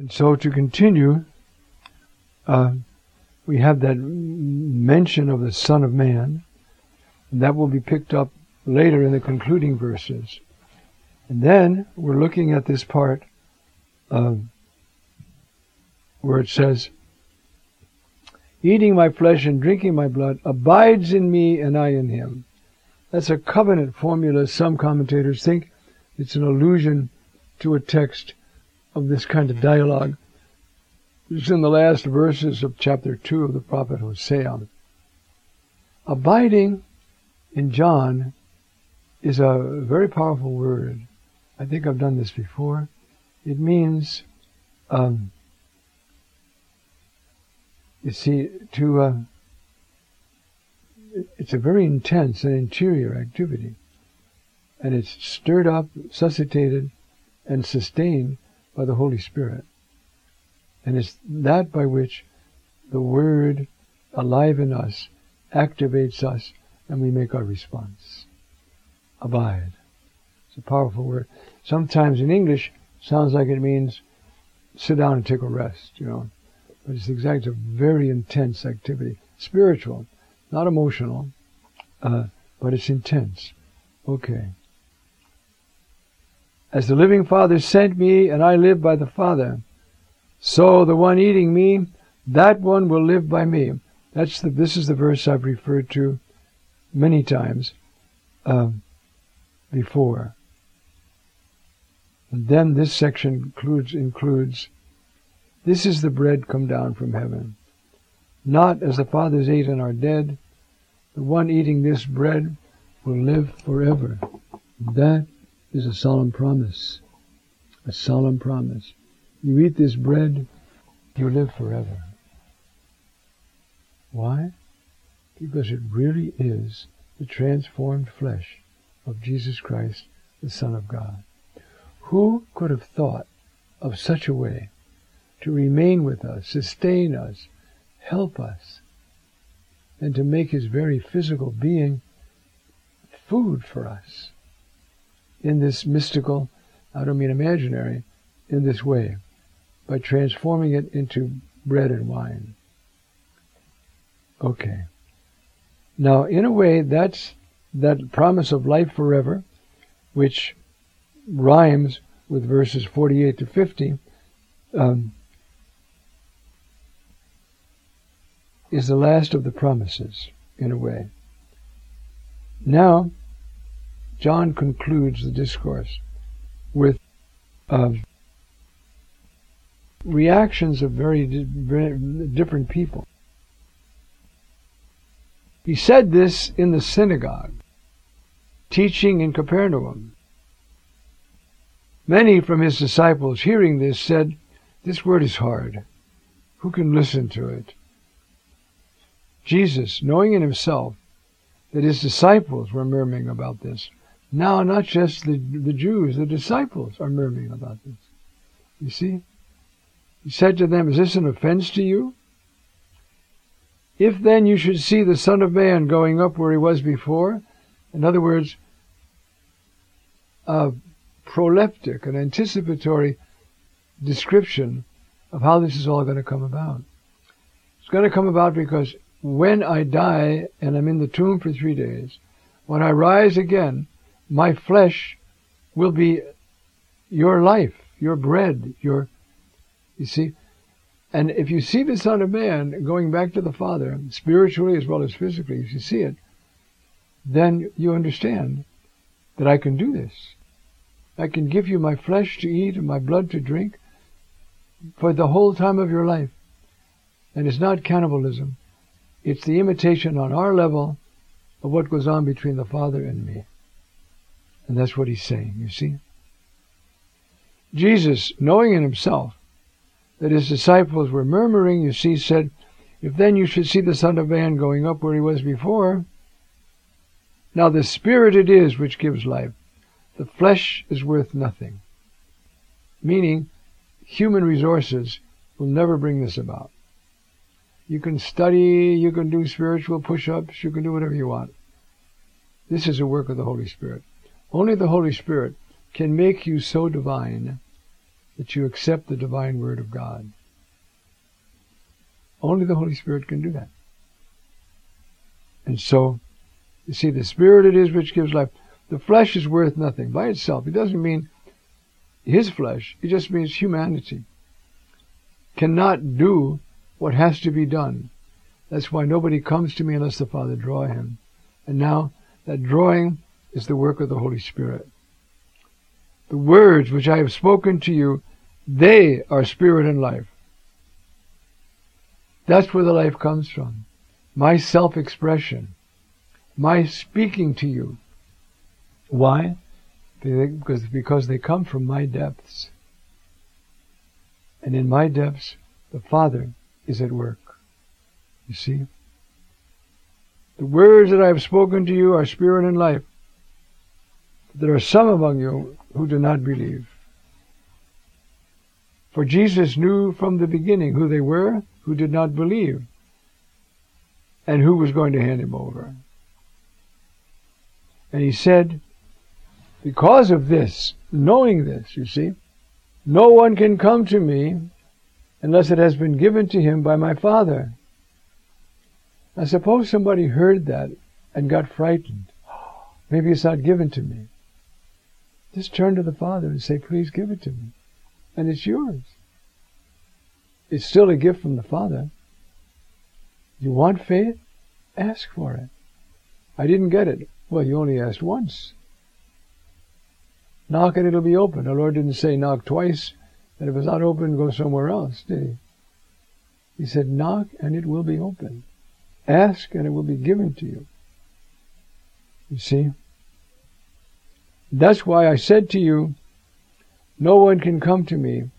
And so to continue, uh, we have that mention of the Son of Man, and that will be picked up later in the concluding verses. And then we're looking at this part uh, where it says, Eating my flesh and drinking my blood abides in me and I in him. That's a covenant formula. Some commentators think it's an allusion to a text of this kind of dialogue. It's in the last verses of chapter 2 of the prophet Hosea. Abiding in John is a very powerful word. I think I've done this before. It means, um, you see, to, uh, it's a very intense and interior activity. And it's stirred up, suscitated, and sustained by the Holy Spirit. And it's that by which the Word, alive in us, activates us, and we make our response. Abide. It's a powerful word. Sometimes in English, sounds like it means sit down and take a rest, you know. But it's exactly a very intense activity. Spiritual, not emotional, uh, but it's intense. Okay. As the living Father sent me, and I live by the Father, so the one eating me, that one will live by me. That's the. This is the verse I've referred to many times uh, before. And then this section includes includes. This is the bread come down from heaven, not as the fathers ate and are dead. The one eating this bread will live forever. That is a solemn promise. A solemn promise. You eat this bread, you live forever. Why? Because it really is the transformed flesh of Jesus Christ, the Son of God. Who could have thought of such a way to remain with us, sustain us, help us, and to make his very physical being food for us in this mystical, I don't mean imaginary, in this way, by transforming it into bread and wine. Okay. Now, in a way, that's that promise of life forever, which rhymes with verses 48 to 50, um, is the last of the promises, in a way. Now, John concludes the discourse with uh, reactions of very different people. He said this in the synagogue, teaching in Capernaum. Many from his disciples, hearing this, said, This word is hard. Who can listen to it? Jesus, knowing in himself that his disciples were murmuring about this, now not just the, the Jews, the disciples are murmuring about this. You see? He said to them, Is this an offense to you? If then you should see the Son of Man going up where he was before, in other words, a proleptic, an anticipatory description of how this is all going to come about. It's going to come about because when I die and I'm in the tomb for three days, when I rise again, my flesh will be your life, your bread, your, you see, and if you see the Son of Man going back to the Father, spiritually as well as physically, if you see it, then you understand that I can do this. I can give you my flesh to eat and my blood to drink for the whole time of your life. And it's not cannibalism. It's the imitation on our level of what goes on between the Father and me. And that's what he's saying, you see? Jesus, knowing in himself that his disciples were murmuring, you see, said, If then you should see the Son of Man going up where he was before, now the Spirit it is which gives life. The flesh is worth nothing. Meaning, human resources will never bring this about. You can study, you can do spiritual push-ups, you can do whatever you want. This is a work of the Holy Spirit. Only the Holy Spirit can make you so divine that you accept the divine word of God. Only the Holy Spirit can do that. And so, you see, the Spirit it is which gives life. The flesh is worth nothing by itself. It doesn't mean his flesh. It just means humanity cannot do what has to be done. That's why nobody comes to me unless the Father draw him. And now that drawing is the work of the Holy Spirit. The words which I have spoken to you, they are spirit and life. That's where the life comes from. My self-expression. My speaking to you. Why? Because, because they come from my depths. And in my depths, the Father is at work. You see? The words that I have spoken to you are spirit and life. There are some among you who do not believe. For Jesus knew from the beginning who they were who did not believe and who was going to hand him over. And he said, because of this, knowing this, you see, no one can come to me unless it has been given to him by my Father. Now suppose somebody heard that and got frightened. Maybe it's not given to me. Just turn to the Father and say, please give it to me. And it's yours. It's still a gift from the Father. You want faith? Ask for it. I didn't get it. Well, you only asked once. Knock and it'll be open. The Lord didn't say knock twice, and if it's not open, go somewhere else, did he? He said, knock and it will be open. Ask and it will be given to you. You see? That's why I said to you, no one can come to me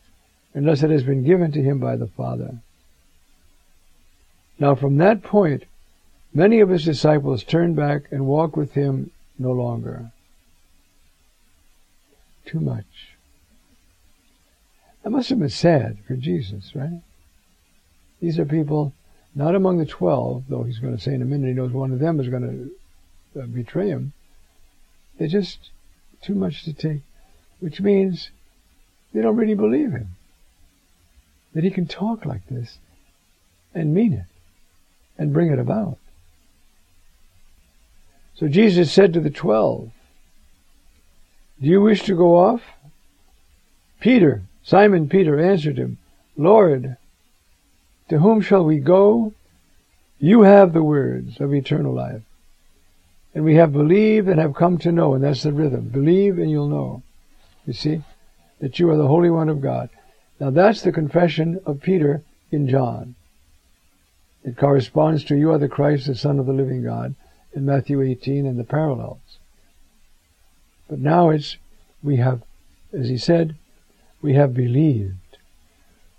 unless it has been given to him by the Father. Now from that point, many of his disciples turned back and walked with him no longer. Too much. That must have been sad for Jesus, right? These are people not among the twelve, though he's going to say in a minute he knows one of them is going to uh, betray him. They're just too much to take, which means they don't really believe him. That he can talk like this and mean it and bring it about. So Jesus said to the twelve, Do you wish to go off? Peter, Simon Peter answered him, Lord, to whom shall we go? You have the words of eternal life. And we have believed and have come to know, and that's the rhythm. Believe and you'll know. You see? That you are the Holy One of God. Now that's the confession of Peter in John. It corresponds to you are the Christ, the Son of the living God, in Matthew 18 and the parallels. But now it's, we have, as he said, we have believed.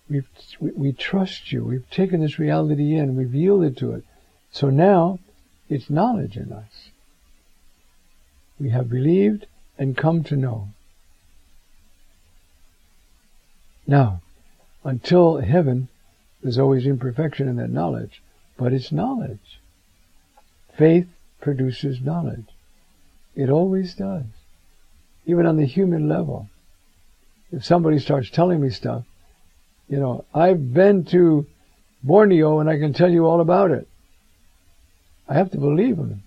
We've, we, we trust you. We've taken this reality in. We've yielded to it. So now it's knowledge in us. We have believed and come to know. Now, until heaven, there's always imperfection in that knowledge, but it's knowledge. Faith produces knowledge. It always does. Even on the human level if somebody starts telling me stuff, you know, I've been to Borneo and I can tell you all about it. I have to believe them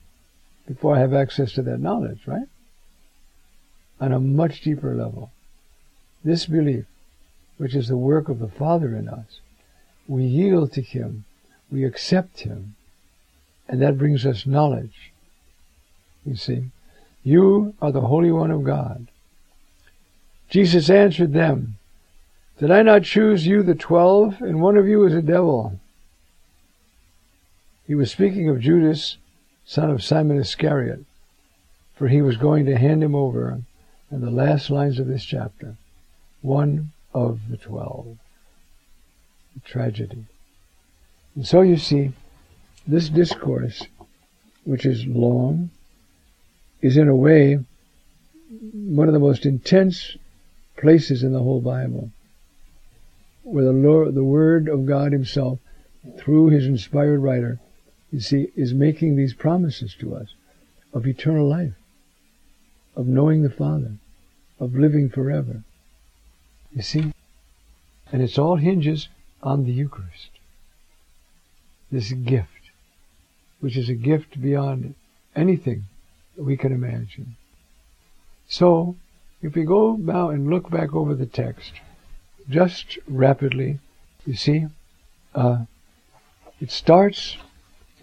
before I have access to that knowledge, right? On a much deeper level. This belief, which is the work of the Father in us, we yield to Him, we accept Him, and that brings us knowledge. You see, you are the Holy One of God. Jesus answered them, Did I not choose you, the twelve, and one of you is a devil? He was speaking of Judas, son of Simon Iscariot, for he was going to hand him over in the last lines of this chapter, one of the twelve. A tragedy. And so you see, this discourse, which is long, is in a way one of the most intense places in the whole Bible where the Lord, the Word of God Himself, through His inspired writer, you see, is making these promises to us of eternal life, of knowing the Father, of living forever. You see? And it's all hinges on the Eucharist. This gift, which is a gift beyond anything that we can imagine. So, if we go now and look back over the text, just rapidly, you see, uh, it starts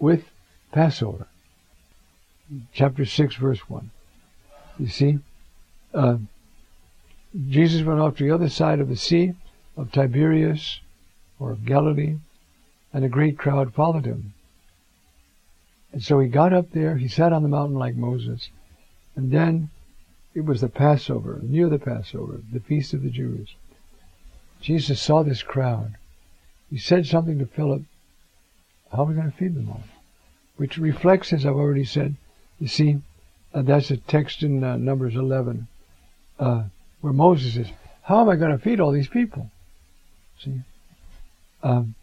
with Passover, chapter 6, verse 1. You see, uh, Jesus went off to the other side of the sea of Tiberias or of Galilee, and a great crowd followed him. And so he got up there, he sat on the mountain like Moses, and then it was the Passover, near the Passover, the feast of the Jews. Jesus saw this crowd. He said something to Philip. How are we going to feed them all? Which reflects, as I've already said, you see, uh, that's a text in uh, Numbers 11, uh, where Moses says, how am I going to feed all these people? See? Um,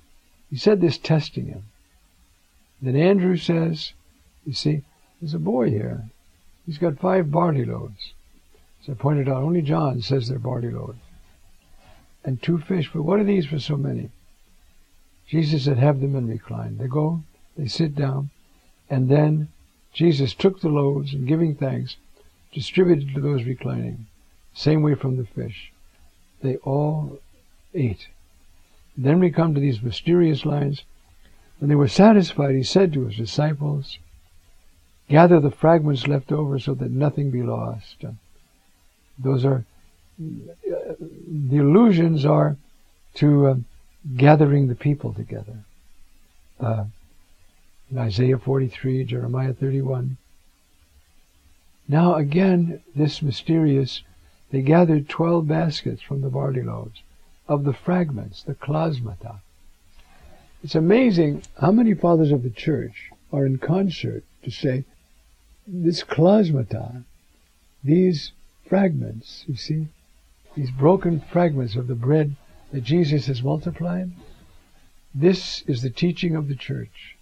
he said this testing him. Then Andrew says, you see, there's a boy here. He's got five barley loaves. As I pointed out, only John says they're barley loaves. And two fish, but what are these for so many? Jesus said, have them and recline. They go, they sit down, and then Jesus took the loaves and giving thanks, distributed to those reclining. Same way from the fish. They all ate. Then we come to these mysterious lines. When they were satisfied, he said to his disciples, Gather the fragments left over so that nothing be lost. Those are, the allusions are to uh, gathering the people together. Uh, in Isaiah 43, Jeremiah 31. Now again, this mysterious, they gathered 12 baskets from the barley loaves of the fragments, the klasmata. It's amazing how many fathers of the church are in concert to say, this klasmata, these fragments, you see, these broken fragments of the bread that Jesus has multiplied, this is the teaching of the church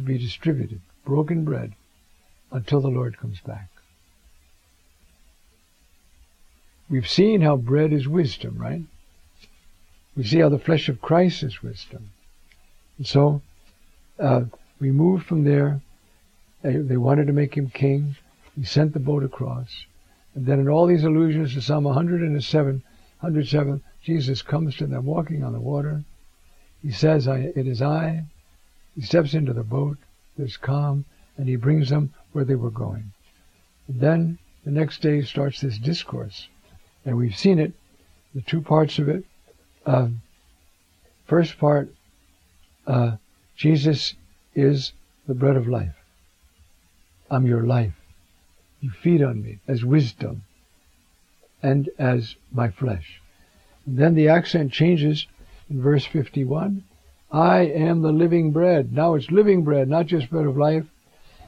to be distributed, broken bread, until the Lord comes back. We've seen how bread is wisdom, right? We see how the flesh of Christ is wisdom. And so, uh, we moved from there they, they wanted to make him king. He sent the boat across. And then in all these allusions to Psalm 107, 107, Jesus comes to them walking on the water. He says, I, it is I. He steps into the boat. There's calm. And he brings them where they were going. And then the next day starts this discourse. And we've seen it, the two parts of it. Uh, first part, uh, Jesus is the bread of life. I'm your life. You feed on me as wisdom and as my flesh. And then the accent changes in verse 51. I am the living bread. Now it's living bread, not just bread of life.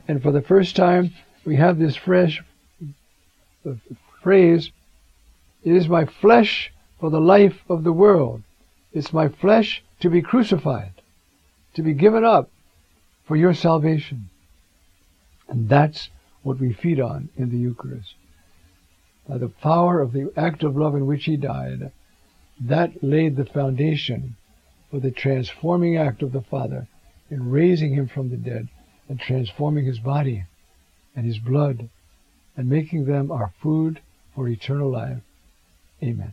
And for the first time, we have this fresh uh, phrase, it is my flesh for the life of the world. It's my flesh to be crucified, to be given up for your salvation. And that's what we feed on in the Eucharist. By the power of the act of love in which he died, that laid the foundation for the transforming act of the Father in raising him from the dead and transforming his body and his blood and making them our food for eternal life. Amen.